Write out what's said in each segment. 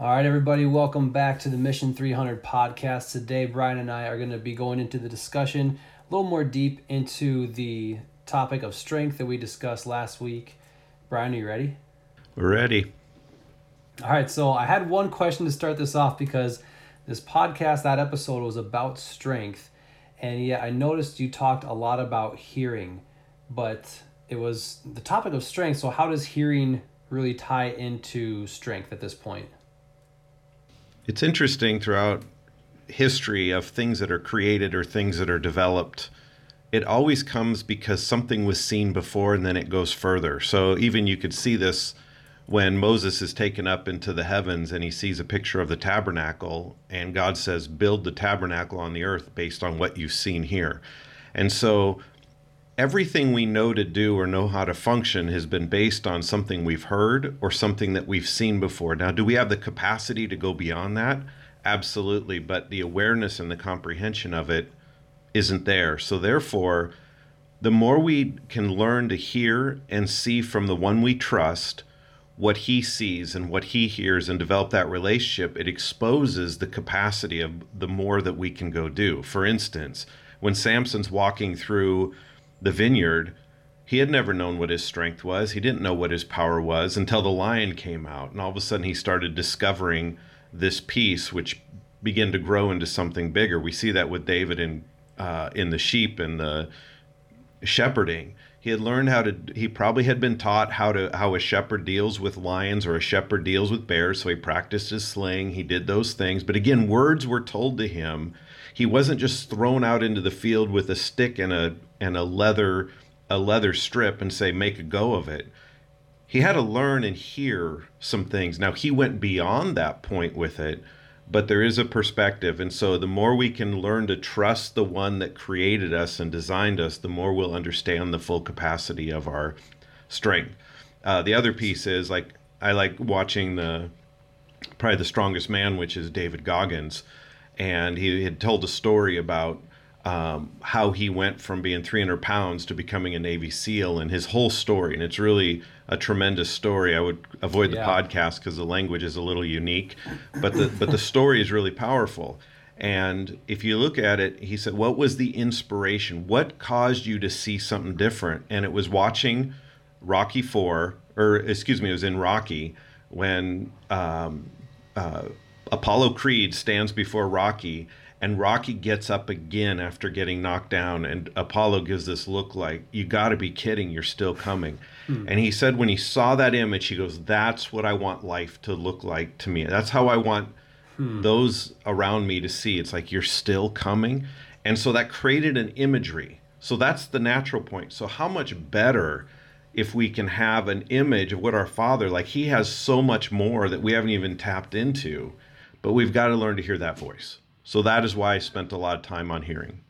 All right, everybody, welcome back to the Mission 300 podcast. Today, Brian and I are going to be going into the discussion a little more deep into the topic of strength that we discussed last week. Brian, are you ready? We're ready. All right, so I had one question to start this off because this podcast, that episode was about strength. And yeah, I noticed you talked a lot about hearing, but it was the topic of strength. So, how does hearing really tie into strength at this point? It's interesting throughout history of things that are created or things that are developed. It always comes because something was seen before and then it goes further. So, even you could see this when Moses is taken up into the heavens and he sees a picture of the tabernacle, and God says, Build the tabernacle on the earth based on what you've seen here. And so everything we know to do or know how to function has been based on something we've heard or something that we've seen before. Now, do we have the capacity to go beyond that? Absolutely. But the awareness and the comprehension of it isn't there. So, therefore, the more we can learn to hear and see from the one we trust, what he sees and what he hears and develop that relationship, it exposes the capacity of the more that we can go do. For instance, when Samson's walking through the vineyard, he had never known what his strength was. He didn't know what his power was until the lion came out. And all of a sudden, he started discovering this piece, which began to grow into something bigger. We see that with David in, uh, in the sheep and the shepherding he had learned how to he probably had been taught how to how a shepherd deals with lions or a shepherd deals with bears. So he practiced his sling he did those things. But again words were told to him. He wasn't just thrown out into the field with a stick and a and a leather a leather strip and say make a go of it. He had to learn and hear some things. Now he went beyond that point with it but there is a perspective. And so the more we can learn to trust the one that created us and designed us, the more we'll understand the full capacity of our strength. Uh, the other piece is like, I like watching the probably the strongest man, which is David Goggins. And he had told a story about um, how he went from being 300 pounds to becoming a Navy SEAL and his whole story. And it's really a tremendous story. I would avoid the yeah. podcast because the language is a little unique, but the but the story is really powerful. And if you look at it, he said, "What was the inspiration? What caused you to see something different?" And it was watching Rocky Four, or excuse me, it was in Rocky when um, uh, Apollo Creed stands before Rocky and Rocky gets up again after getting knocked down, and Apollo gives this look like, You got to be kidding, you're still coming. Hmm. And he said, when he saw that image, he goes, That's what I want life to look like to me. That's how I want hmm. those around me to see. It's like, You're still coming. And so that created an imagery. So that's the natural point. So, how much better if we can have an image of what our Father, like, He has so much more that we haven't even tapped into, but we've got to learn to hear that voice. So that is why I spent a lot of time on hearing.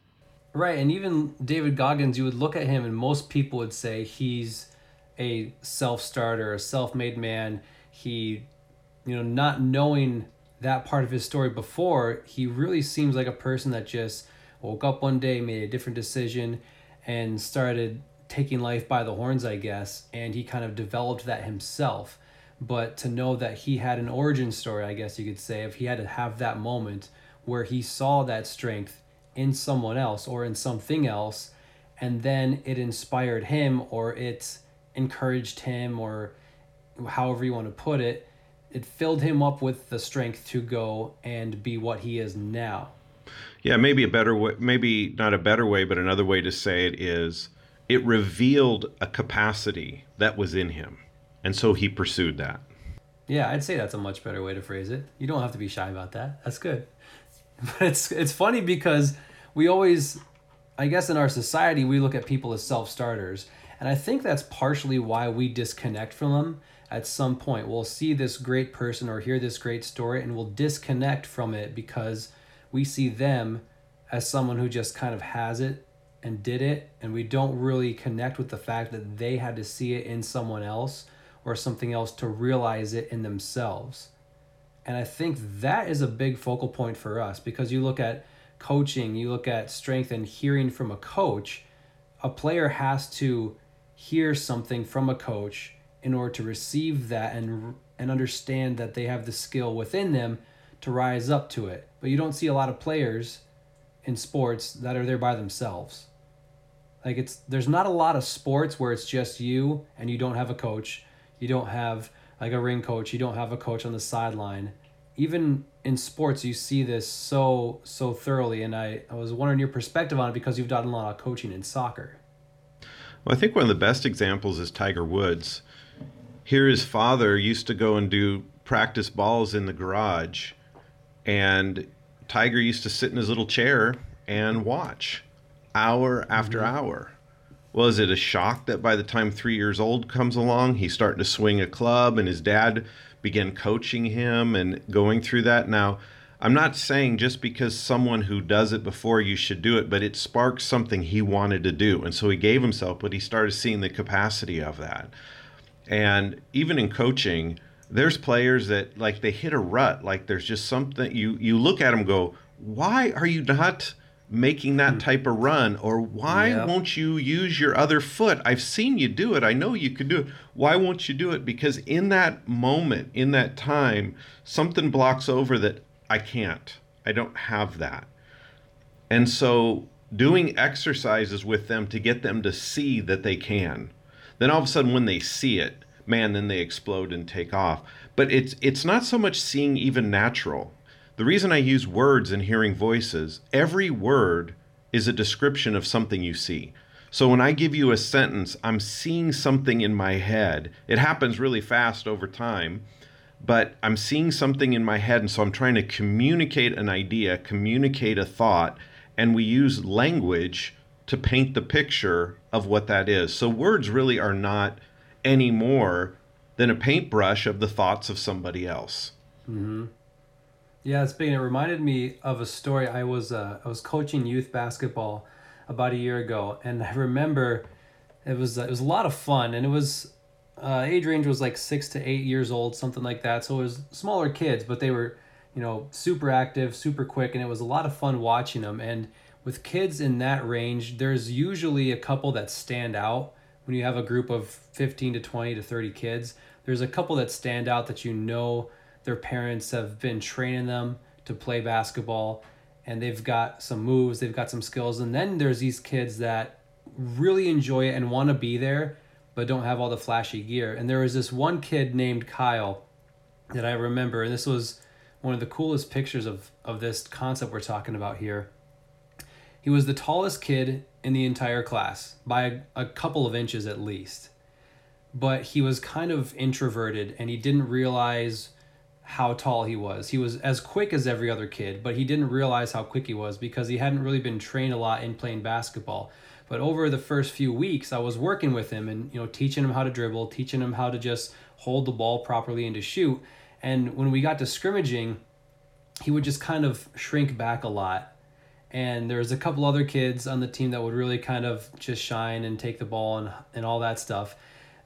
Right, and even David Goggins, you would look at him, and most people would say he's a self-starter, a self-made man. He, you know, not knowing that part of his story before, he really seems like a person that just woke up one day, made a different decision, and started taking life by the horns, I guess. And he kind of developed that himself. But to know that he had an origin story, I guess you could say, if he had to have that moment where he saw that strength in someone else or in something else and then it inspired him or it encouraged him or however you want to put it it filled him up with the strength to go and be what he is now. Yeah maybe a better way maybe not a better way but another way to say it is it revealed a capacity that was in him and so he pursued that. Yeah i'd say that's a much better way to phrase it. You don't have to be shy about that. That's good but it's it's funny because we always I guess in our society we look at people as self-starters and I think that's partially why we disconnect from them at some point. We'll see this great person or hear this great story and we'll disconnect from it because we see them as someone who just kind of has it and did it and we don't really connect with the fact that they had to see it in someone else or something else to realize it in themselves. And I think that is a big focal point for us because you look at coaching, you look at strength and hearing from a coach, a player has to hear something from a coach in order to receive that and and understand that they have the skill within them to rise up to it. But you don't see a lot of players in sports that are there by themselves. Like it's there's not a lot of sports where it's just you and you don't have a coach. You don't have like a ring coach, you don't have a coach on the sideline. Even in sports you see this so so thoroughly and I, I was wondering your perspective on it because you've done a lot of coaching in soccer. Well, I think one of the best examples is Tiger Woods. Here his father used to go and do practice balls in the garage and Tiger used to sit in his little chair and watch hour after mm-hmm. hour. Was it a shock that by the time three years old comes along, he's starting to swing a club and his dad began coaching him and going through that? Now, I'm not saying just because someone who does it before you should do it, but it sparked something he wanted to do. And so he gave himself, but he started seeing the capacity of that. And even in coaching, there's players that like they hit a rut, like there's just something you you look at them go, why are you not making that hmm. type of run or why yep. won't you use your other foot? I've seen you do it. I know you could do it. Why won't you do it? Because in that moment in that time something blocks over that i can't. I don't have that. And so doing exercises with them to get them to see that they can. Then all of a sudden when they see it man then they explode and take off. But it's it's not so much seeing even natural the reason I use words in hearing voices, every word is a description of something you see. So when I give you a sentence, I'm seeing something in my head. It happens really fast over time, but I'm seeing something in my head. And so I'm trying to communicate an idea, communicate a thought, and we use language to paint the picture of what that is. So words really are not any more than a paintbrush of the thoughts of somebody else. Mm-hmm. Yeah, speaking, it reminded me of a story. I was uh, I was coaching youth basketball about a year ago, and I remember it was it was a lot of fun, and it was uh, age range was like six to eight years old, something like that. So it was smaller kids, but they were you know super active, super quick, and it was a lot of fun watching them. And with kids in that range, there's usually a couple that stand out when you have a group of 15 to 20 to 30 kids. There's a couple that stand out that you know their parents have been training them to play basketball and they've got some moves, they've got some skills. And then there's these kids that really enjoy it and want to be there, but don't have all the flashy gear. And there was this one kid named Kyle that I remember, and this was one of the coolest pictures of, of this concept we're talking about here. He was the tallest kid in the entire class by a, a couple of inches at least. But he was kind of introverted and he didn't realize how tall he was. He was as quick as every other kid, but he didn't realize how quick he was because he hadn't really been trained a lot in playing basketball. But over the first few weeks, I was working with him and you know teaching him how to dribble, teaching him how to just hold the ball properly and to shoot. And when we got to scrimmaging, he would just kind of shrink back a lot. And there was a couple other kids on the team that would really kind of just shine and take the ball and, and all that stuff.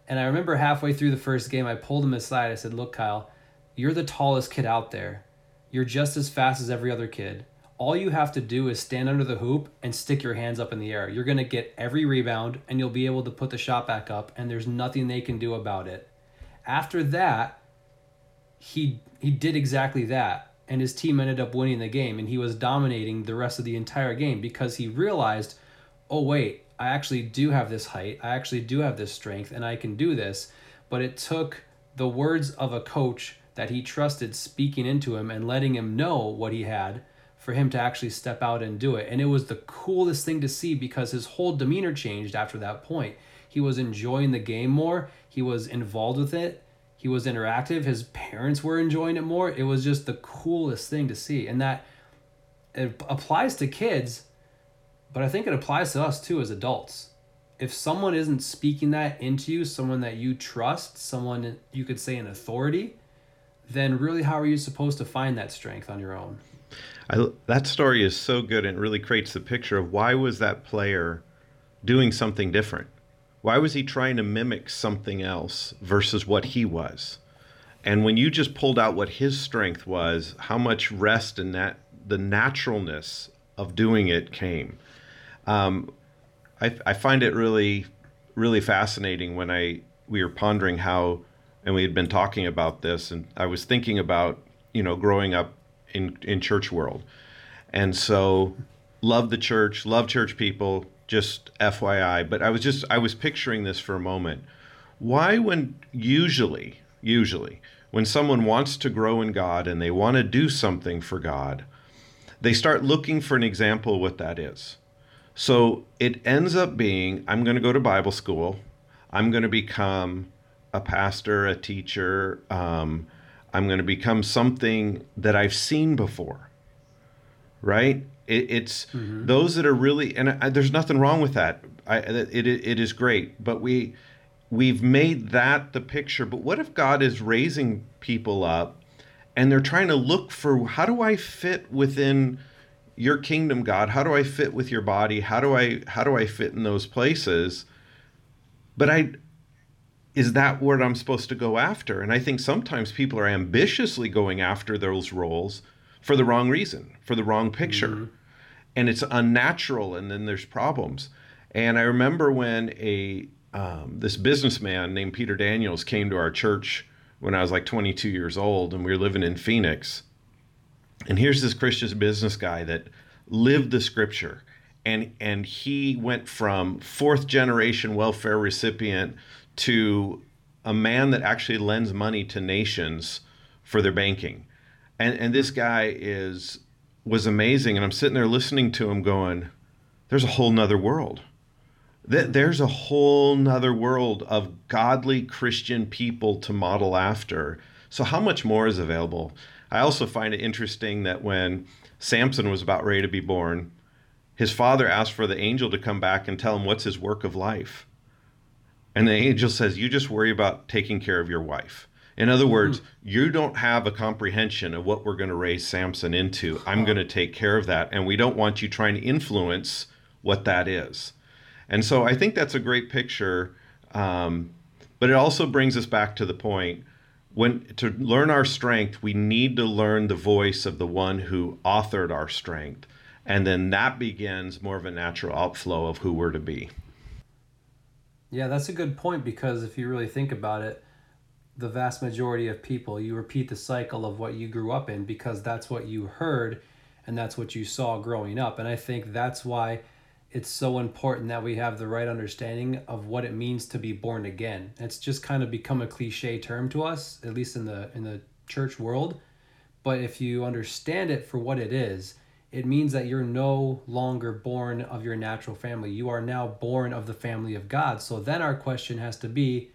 And I remember halfway through the first game, I pulled him aside. I said, Look, Kyle, you're the tallest kid out there. You're just as fast as every other kid. All you have to do is stand under the hoop and stick your hands up in the air. You're going to get every rebound and you'll be able to put the shot back up and there's nothing they can do about it. After that, he he did exactly that and his team ended up winning the game and he was dominating the rest of the entire game because he realized, "Oh wait, I actually do have this height. I actually do have this strength and I can do this." But it took the words of a coach that he trusted speaking into him and letting him know what he had for him to actually step out and do it. And it was the coolest thing to see because his whole demeanor changed after that point. He was enjoying the game more, he was involved with it, he was interactive, his parents were enjoying it more. It was just the coolest thing to see. And that it applies to kids, but I think it applies to us too as adults. If someone isn't speaking that into you, someone that you trust, someone you could say an authority, then really how are you supposed to find that strength on your own? I, that story is so good and really creates the picture of why was that player doing something different? Why was he trying to mimic something else versus what he was? And when you just pulled out what his strength was, how much rest and that the naturalness of doing it came. Um, I, I find it really, really fascinating when I we were pondering how and we had been talking about this, and I was thinking about you know growing up in in church world, and so love the church, love church people. Just FYI, but I was just I was picturing this for a moment. Why, when usually usually when someone wants to grow in God and they want to do something for God, they start looking for an example of what that is. So it ends up being I'm going to go to Bible school. I'm going to become a pastor, a teacher. Um, I'm going to become something that I've seen before. Right? It, it's mm-hmm. those that are really, and I, there's nothing wrong with that. I, it, it is great, but we we've made that the picture. But what if God is raising people up and they're trying to look for how do I fit within your kingdom, God? How do I fit with your body? How do I how do I fit in those places? But I is that what I'm supposed to go after? And I think sometimes people are ambitiously going after those roles for the wrong reason, for the wrong picture. Mm-hmm. And it's unnatural and then there's problems. And I remember when a um, this businessman named Peter Daniels came to our church when I was like 22 years old, and we were living in Phoenix. And here's this Christian business guy that lived the scripture, and and he went from fourth generation welfare recipient to a man that actually lends money to nations for their banking. And and this guy is was amazing. And I'm sitting there listening to him going, there's a whole nother world there's a whole nother world of godly Christian people to model after. So, how much more is available? I also find it interesting that when Samson was about ready to be born, his father asked for the angel to come back and tell him what's his work of life. And the angel says, You just worry about taking care of your wife. In other words, mm. you don't have a comprehension of what we're going to raise Samson into. I'm going to take care of that. And we don't want you trying to influence what that is. And so I think that's a great picture. Um, but it also brings us back to the point when to learn our strength, we need to learn the voice of the one who authored our strength. And then that begins more of a natural outflow of who we're to be. Yeah, that's a good point because if you really think about it, the vast majority of people, you repeat the cycle of what you grew up in because that's what you heard and that's what you saw growing up. And I think that's why it's so important that we have the right understanding of what it means to be born again. It's just kind of become a cliche term to us, at least in the in the church world. But if you understand it for what it is, it means that you're no longer born of your natural family. You are now born of the family of God. So then our question has to be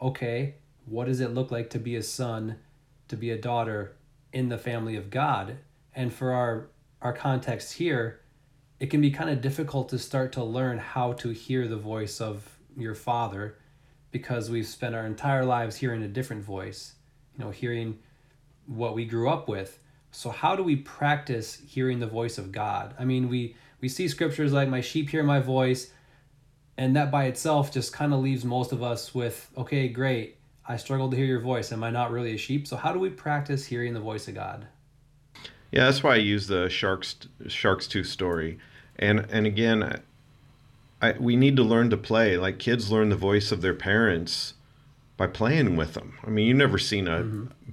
okay, what does it look like to be a son, to be a daughter in the family of God? And for our our context here, it can be kind of difficult to start to learn how to hear the voice of your father because we've spent our entire lives hearing a different voice, you know, hearing what we grew up with. So how do we practice hearing the voice of God? I mean, we we see scriptures like my sheep hear my voice and that by itself just kind of leaves most of us with okay, great. I struggle to hear your voice. Am I not really a sheep? So how do we practice hearing the voice of God? Yeah, that's why I use the sharks sharks tooth story, and and again, I, we need to learn to play. Like kids learn the voice of their parents by playing with them. I mean, you've never seen a mm-hmm.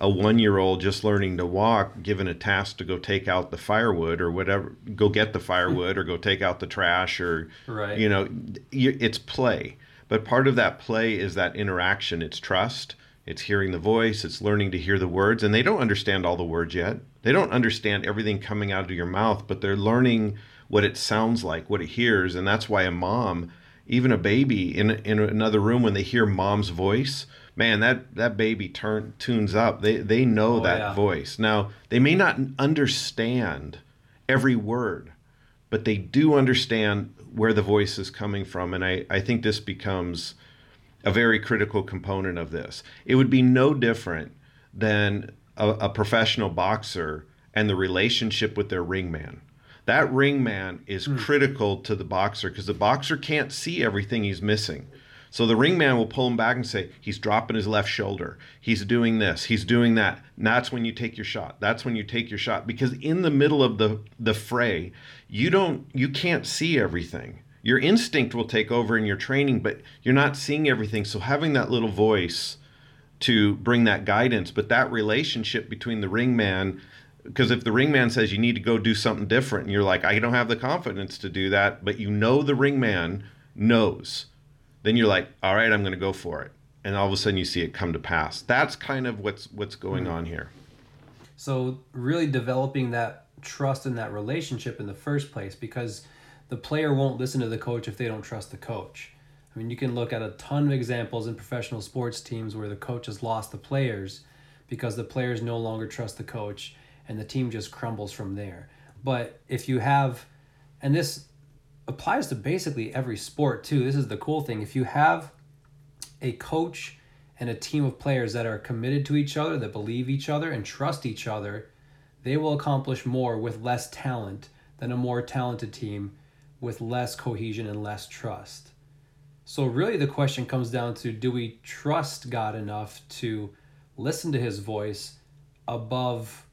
A one year old just learning to walk, given a task to go take out the firewood or whatever, go get the firewood or go take out the trash or right. you know, it's play. But part of that play is that interaction. It's trust. It's hearing the voice. It's learning to hear the words, and they don't understand all the words yet they don't understand everything coming out of your mouth, but they're learning what it sounds like, what it hears, and that's why a mom, even a baby in in another room, when they hear mom's voice, man, that that baby turn tunes up. They they know oh, that yeah. voice. Now they may not understand every word, but they do understand where the voice is coming from, and I I think this becomes a very critical component of this. It would be no different than a, a professional boxer and the relationship with their ring man That ring man is mm. critical to the boxer because the boxer can't see everything he's missing. So the ringman will pull him back and say, he's dropping his left shoulder. He's doing this. He's doing that. And that's when you take your shot. That's when you take your shot. Because in the middle of the, the fray, you don't you can't see everything. Your instinct will take over in your training, but you're not seeing everything. So having that little voice to bring that guidance. But that relationship between the ring man, because if the ring man says you need to go do something different, and you're like, I don't have the confidence to do that, but you know the ring man knows, then you're like, all right, I'm going to go for it. And all of a sudden you see it come to pass. That's kind of what's what's going mm-hmm. on here. So really developing that trust in that relationship in the first place because the player won't listen to the coach if they don't trust the coach. I mean, you can look at a ton of examples in professional sports teams where the coach has lost the players because the players no longer trust the coach and the team just crumbles from there. But if you have, and this applies to basically every sport too, this is the cool thing. If you have a coach and a team of players that are committed to each other, that believe each other and trust each other, they will accomplish more with less talent than a more talented team with less cohesion and less trust. So, really, the question comes down to do we trust God enough to listen to his voice above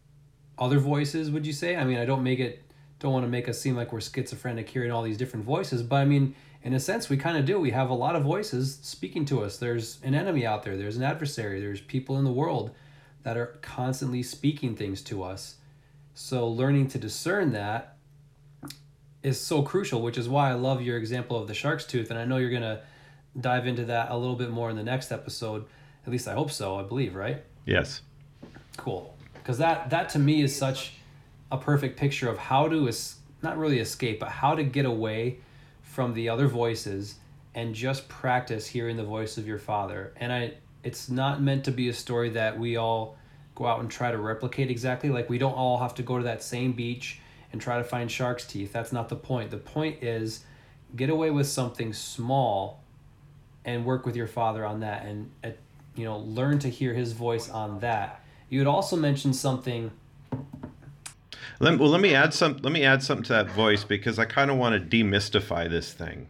other voices, would you say? I mean, I don't make it, don't want to make us seem like we're schizophrenic hearing all these different voices, but I mean, in a sense, we kind of do. We have a lot of voices speaking to us. There's an enemy out there, there's an adversary, there's people in the world that are constantly speaking things to us. So, learning to discern that is so crucial, which is why I love your example of the shark's tooth. And I know you're going to dive into that a little bit more in the next episode. At least I hope so, I believe, right? Yes. Cool. Because that, that to me is such a perfect picture of how to, es- not really escape, but how to get away from the other voices and just practice hearing the voice of your father. And I, it's not meant to be a story that we all go out and try to replicate exactly. Like we don't all have to go to that same beach and try to find shark's teeth. That's not the point. The point is get away with something small and work with your father on that and uh, you know learn to hear his voice on that. You had also mentioned something let, well, let me add some. Let me add something to that voice because I kind of want to demystify this thing.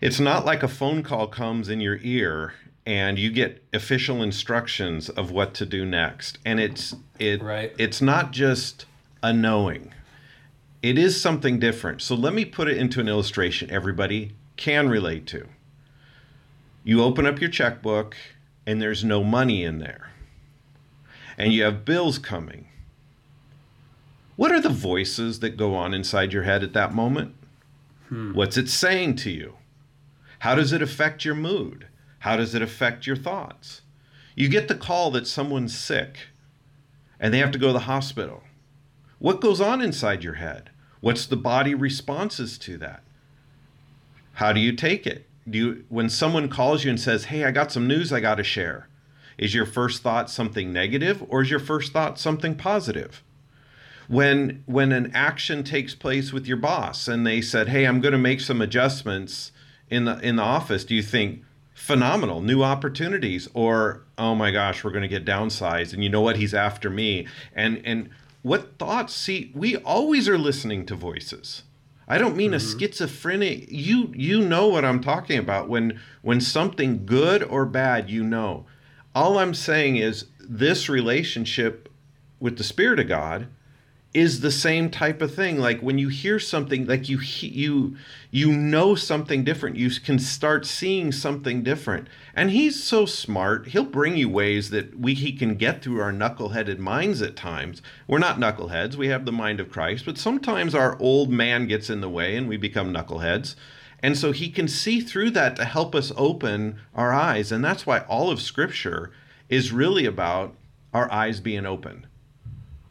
It's not like a phone call comes in your ear and you get official instructions of what to do next, and it's it. Right. It's not just a knowing. It is something different. So let me put it into an illustration everybody can relate to. You open up your checkbook and there's no money in there. And you have bills coming. What are the voices that go on inside your head at that moment? Hmm. What's it saying to you? How does it affect your mood? How does it affect your thoughts? You get the call that someone's sick and they have to go to the hospital. What goes on inside your head? What's the body responses to that? How do you take it? Do you when someone calls you and says, "Hey, I got some news I got to share." Is your first thought something negative or is your first thought something positive? When when an action takes place with your boss and they said, "Hey, I'm going to make some adjustments in the in the office," do you think phenomenal new opportunities or oh my gosh we're going to get downsized and you know what he's after me and and what thoughts see we always are listening to voices i don't mean mm-hmm. a schizophrenic you you know what i'm talking about when when something good or bad you know all i'm saying is this relationship with the spirit of god is the same type of thing. Like when you hear something like you you you know something different. You can start seeing something different. And he's so smart. He'll bring you ways that we he can get through our knuckleheaded minds at times. We're not knuckleheads. We have the mind of Christ. But sometimes our old man gets in the way and we become knuckleheads. And so he can see through that to help us open our eyes. And that's why all of scripture is really about our eyes being open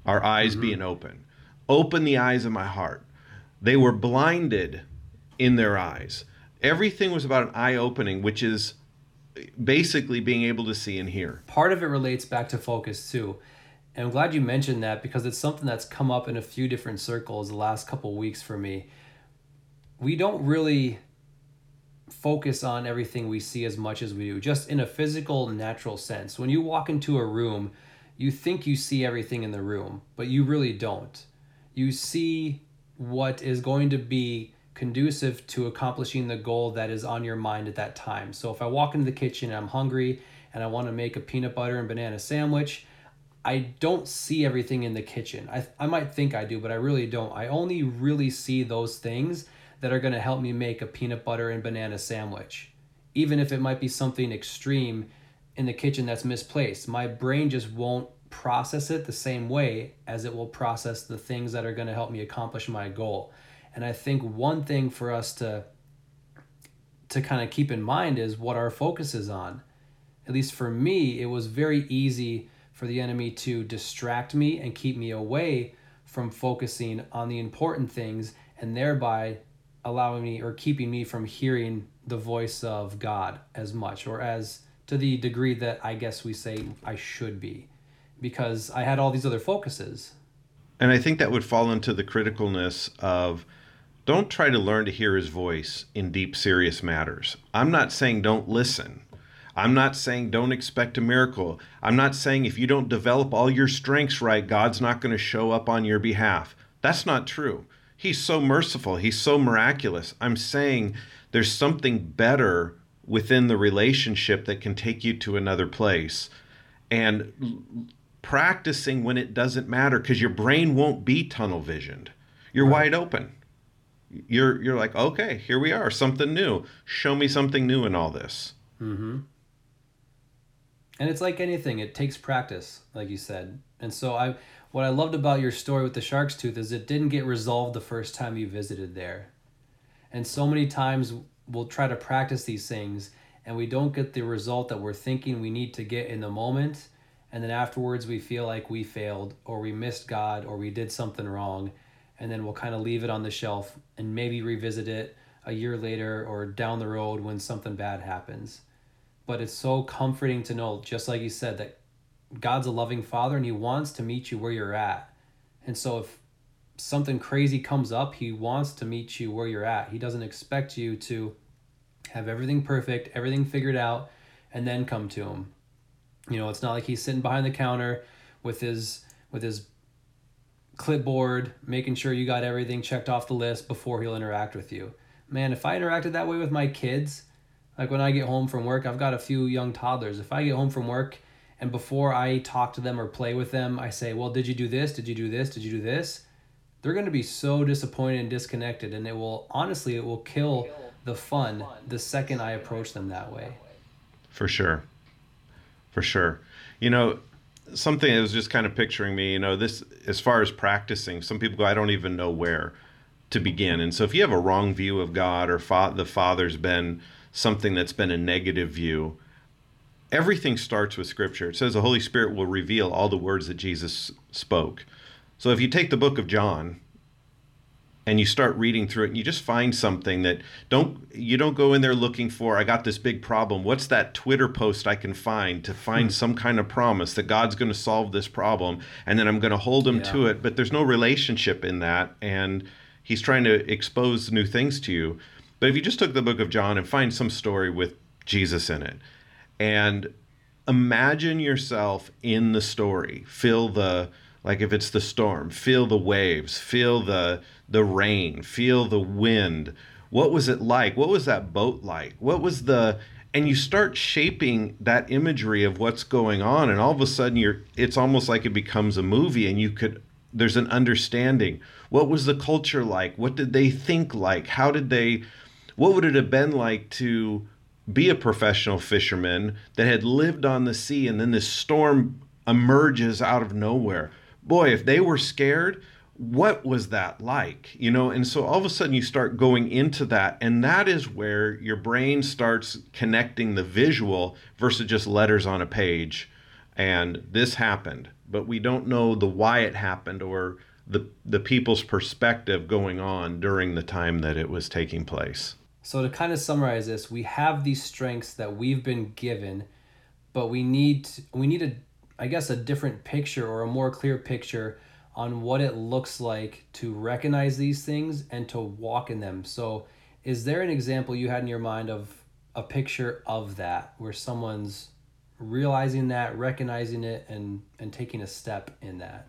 our eyes mm-hmm. being open. Open the eyes of my heart. They were blinded in their eyes. Everything was about an eye opening, which is basically being able to see and hear. Part of it relates back to focus too. And I'm glad you mentioned that because it's something that's come up in a few different circles the last couple weeks for me. We don't really focus on everything we see as much as we do, just in a physical, natural sense. When you walk into a room, you think you see everything in the room, but you really don't. You see what is going to be conducive to accomplishing the goal that is on your mind at that time. So if I walk into the kitchen and I'm hungry and I want to make a peanut butter and banana sandwich, I don't see everything in the kitchen. I, I might think I do, but I really don't. I only really see those things that are going to help me make a peanut butter and banana sandwich. Even if it might be something extreme in the kitchen that's misplaced. My brain just won't process it the same way as it will process the things that are going to help me accomplish my goal. And I think one thing for us to to kind of keep in mind is what our focus is on. At least for me, it was very easy for the enemy to distract me and keep me away from focusing on the important things and thereby allowing me or keeping me from hearing the voice of God as much or as to the degree that I guess we say I should be because I had all these other focuses. And I think that would fall into the criticalness of don't try to learn to hear his voice in deep, serious matters. I'm not saying don't listen. I'm not saying don't expect a miracle. I'm not saying if you don't develop all your strengths right, God's not going to show up on your behalf. That's not true. He's so merciful, He's so miraculous. I'm saying there's something better within the relationship that can take you to another place. And practicing when it doesn't matter because your brain won't be tunnel visioned. You're right. wide open. You're you're like, okay, here we are, something new. Show me something new in all this. Mm-hmm. And it's like anything; it takes practice, like you said. And so I, what I loved about your story with the shark's tooth is it didn't get resolved the first time you visited there. And so many times we'll try to practice these things, and we don't get the result that we're thinking we need to get in the moment and then afterwards we feel like we failed or we missed God or we did something wrong and then we'll kind of leave it on the shelf and maybe revisit it a year later or down the road when something bad happens. But it's so comforting to know just like you said that God's a loving father and he wants to meet you where you're at. And so if something crazy comes up, he wants to meet you where you're at. He doesn't expect you to have everything perfect, everything figured out and then come to him you know, it's not like he's sitting behind the counter with his with his clipboard, making sure you got everything checked off the list before he'll interact with you. Man, if I interacted that way with my kids, like when I get home from work, I've got a few young toddlers. If I get home from work and before I talk to them or play with them, I say, Well, did you do this? Did you do this? Did you do this? They're going to be so disappointed and disconnected, and it will honestly, it will kill the fun the second I approach them that way. For sure for sure. You know, something that was just kind of picturing me, you know, this as far as practicing, some people go, I don't even know where to begin. And so if you have a wrong view of God or fa- the Father's been something that's been a negative view, everything starts with Scripture. It says the Holy Spirit will reveal all the words that Jesus spoke. So if you take the book of John, and you start reading through it and you just find something that don't you don't go in there looking for i got this big problem what's that twitter post i can find to find hmm. some kind of promise that god's going to solve this problem and then i'm going to hold him yeah. to it but there's no relationship in that and he's trying to expose new things to you but if you just took the book of john and find some story with jesus in it and imagine yourself in the story feel the like if it's the storm feel the waves feel the the rain feel the wind. What was it like? What was that boat like? What was the and you start shaping that imagery of what's going on and all of a sudden you're it's almost like it becomes a movie and you could there's an understanding. What was the culture like? What did they think like? How did they what would it have been like to be a professional fisherman that had lived on the sea and then this storm emerges out of nowhere? Boy, if they were scared, what was that like? You know, and so all of a sudden you start going into that, and that is where your brain starts connecting the visual versus just letters on a page. And this happened, but we don't know the why it happened or the the people's perspective going on during the time that it was taking place. So to kind of summarize this, we have these strengths that we've been given, but we need we need a I guess, a different picture or a more clear picture on what it looks like to recognize these things and to walk in them. So, is there an example you had in your mind of a picture of that where someone's realizing that, recognizing it, and and taking a step in that?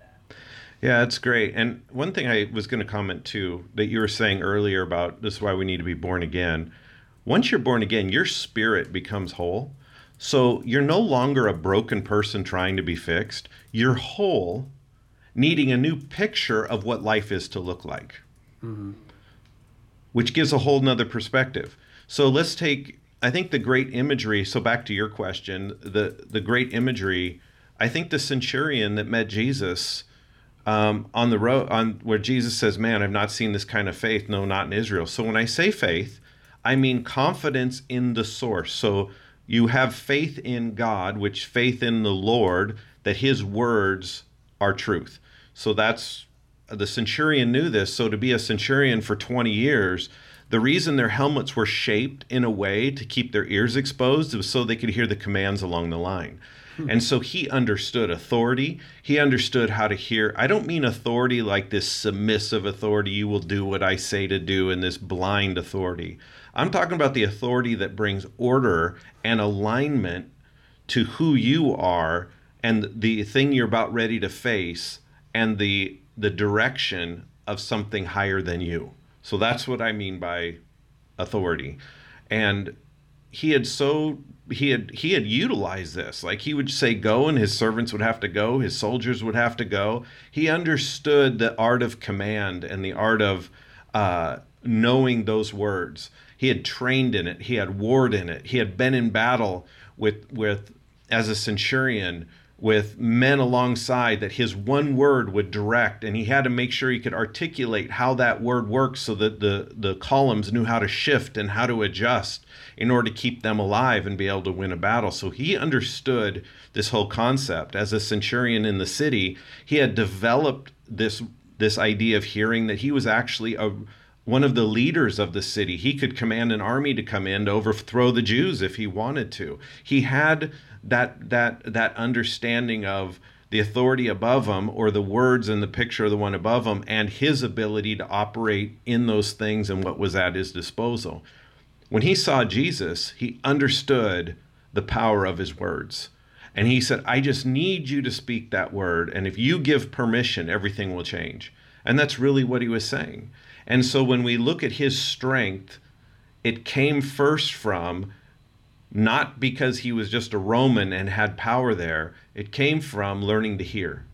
Yeah, that's great. And one thing I was going to comment too that you were saying earlier about this is why we need to be born again. Once you're born again, your spirit becomes whole. So you're no longer a broken person trying to be fixed. You're whole, needing a new picture of what life is to look like, mm-hmm. which gives a whole nother perspective. So let's take I think the great imagery. So back to your question, the the great imagery. I think the centurion that met Jesus um, on the road on where Jesus says, "Man, I've not seen this kind of faith. No, not in Israel." So when I say faith, I mean confidence in the source. So you have faith in God, which faith in the Lord that His words are truth. So that's the centurion knew this. So to be a centurion for 20 years, the reason their helmets were shaped in a way to keep their ears exposed was so they could hear the commands along the line. Hmm. And so he understood authority. He understood how to hear. I don't mean authority like this submissive authority, you will do what I say to do, and this blind authority. I'm talking about the authority that brings order and alignment to who you are and the thing you're about ready to face and the the direction of something higher than you. So that's what I mean by authority. And he had so he had he had utilized this. Like he would say go and his servants would have to go, his soldiers would have to go. He understood the art of command and the art of uh, knowing those words. He had trained in it. He had warred in it. He had been in battle with with as a centurion with men alongside that his one word would direct and he had to make sure he could articulate how that word works so that the the columns knew how to shift and how to adjust in order to keep them alive and be able to win a battle so he understood this whole concept as a centurion in the city he had developed this this idea of hearing that he was actually a one of the leaders of the city. He could command an army to come in to overthrow the Jews if he wanted to. He had that that that understanding of the authority above him or the words in the picture of the one above him and his ability to operate in those things and what was at his disposal. When he saw Jesus, he understood the power of his words. And he said, I just need you to speak that word. And if you give permission, everything will change. And that's really what he was saying. And so when we look at his strength, it came first from not because he was just a Roman and had power there, it came from learning to hear.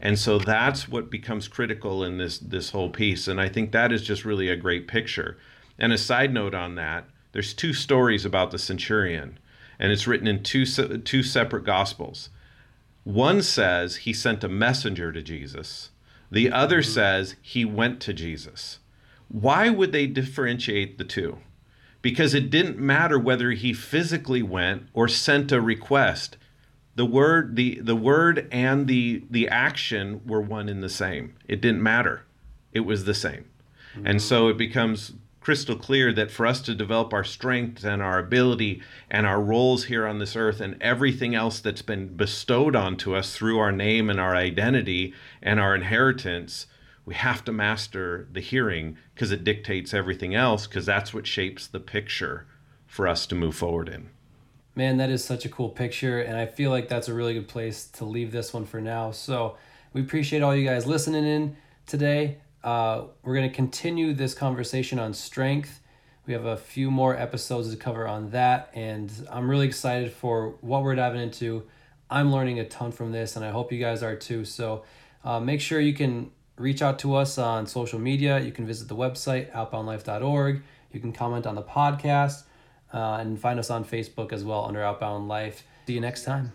And so that's what becomes critical in this this whole piece and I think that is just really a great picture. And a side note on that, there's two stories about the centurion and it's written in two two separate gospels. One says he sent a messenger to Jesus. The other mm-hmm. says he went to Jesus. Why would they differentiate the two? Because it didn't matter whether he physically went or sent a request. The word, the, the word and the, the action were one in the same. It didn't matter. It was the same. Mm-hmm. And so it becomes crystal clear that for us to develop our strength and our ability and our roles here on this earth and everything else that's been bestowed onto us through our name and our identity and our inheritance, we have to master the hearing because it dictates everything else because that's what shapes the picture for us to move forward in. Man, that is such a cool picture, and I feel like that's a really good place to leave this one for now. So, we appreciate all you guys listening in today. Uh, we're going to continue this conversation on strength. We have a few more episodes to cover on that, and I'm really excited for what we're diving into. I'm learning a ton from this, and I hope you guys are too. So, uh, make sure you can reach out to us on social media. You can visit the website, outboundlife.org. You can comment on the podcast uh, and find us on Facebook as well under Outbound Life. See you next time.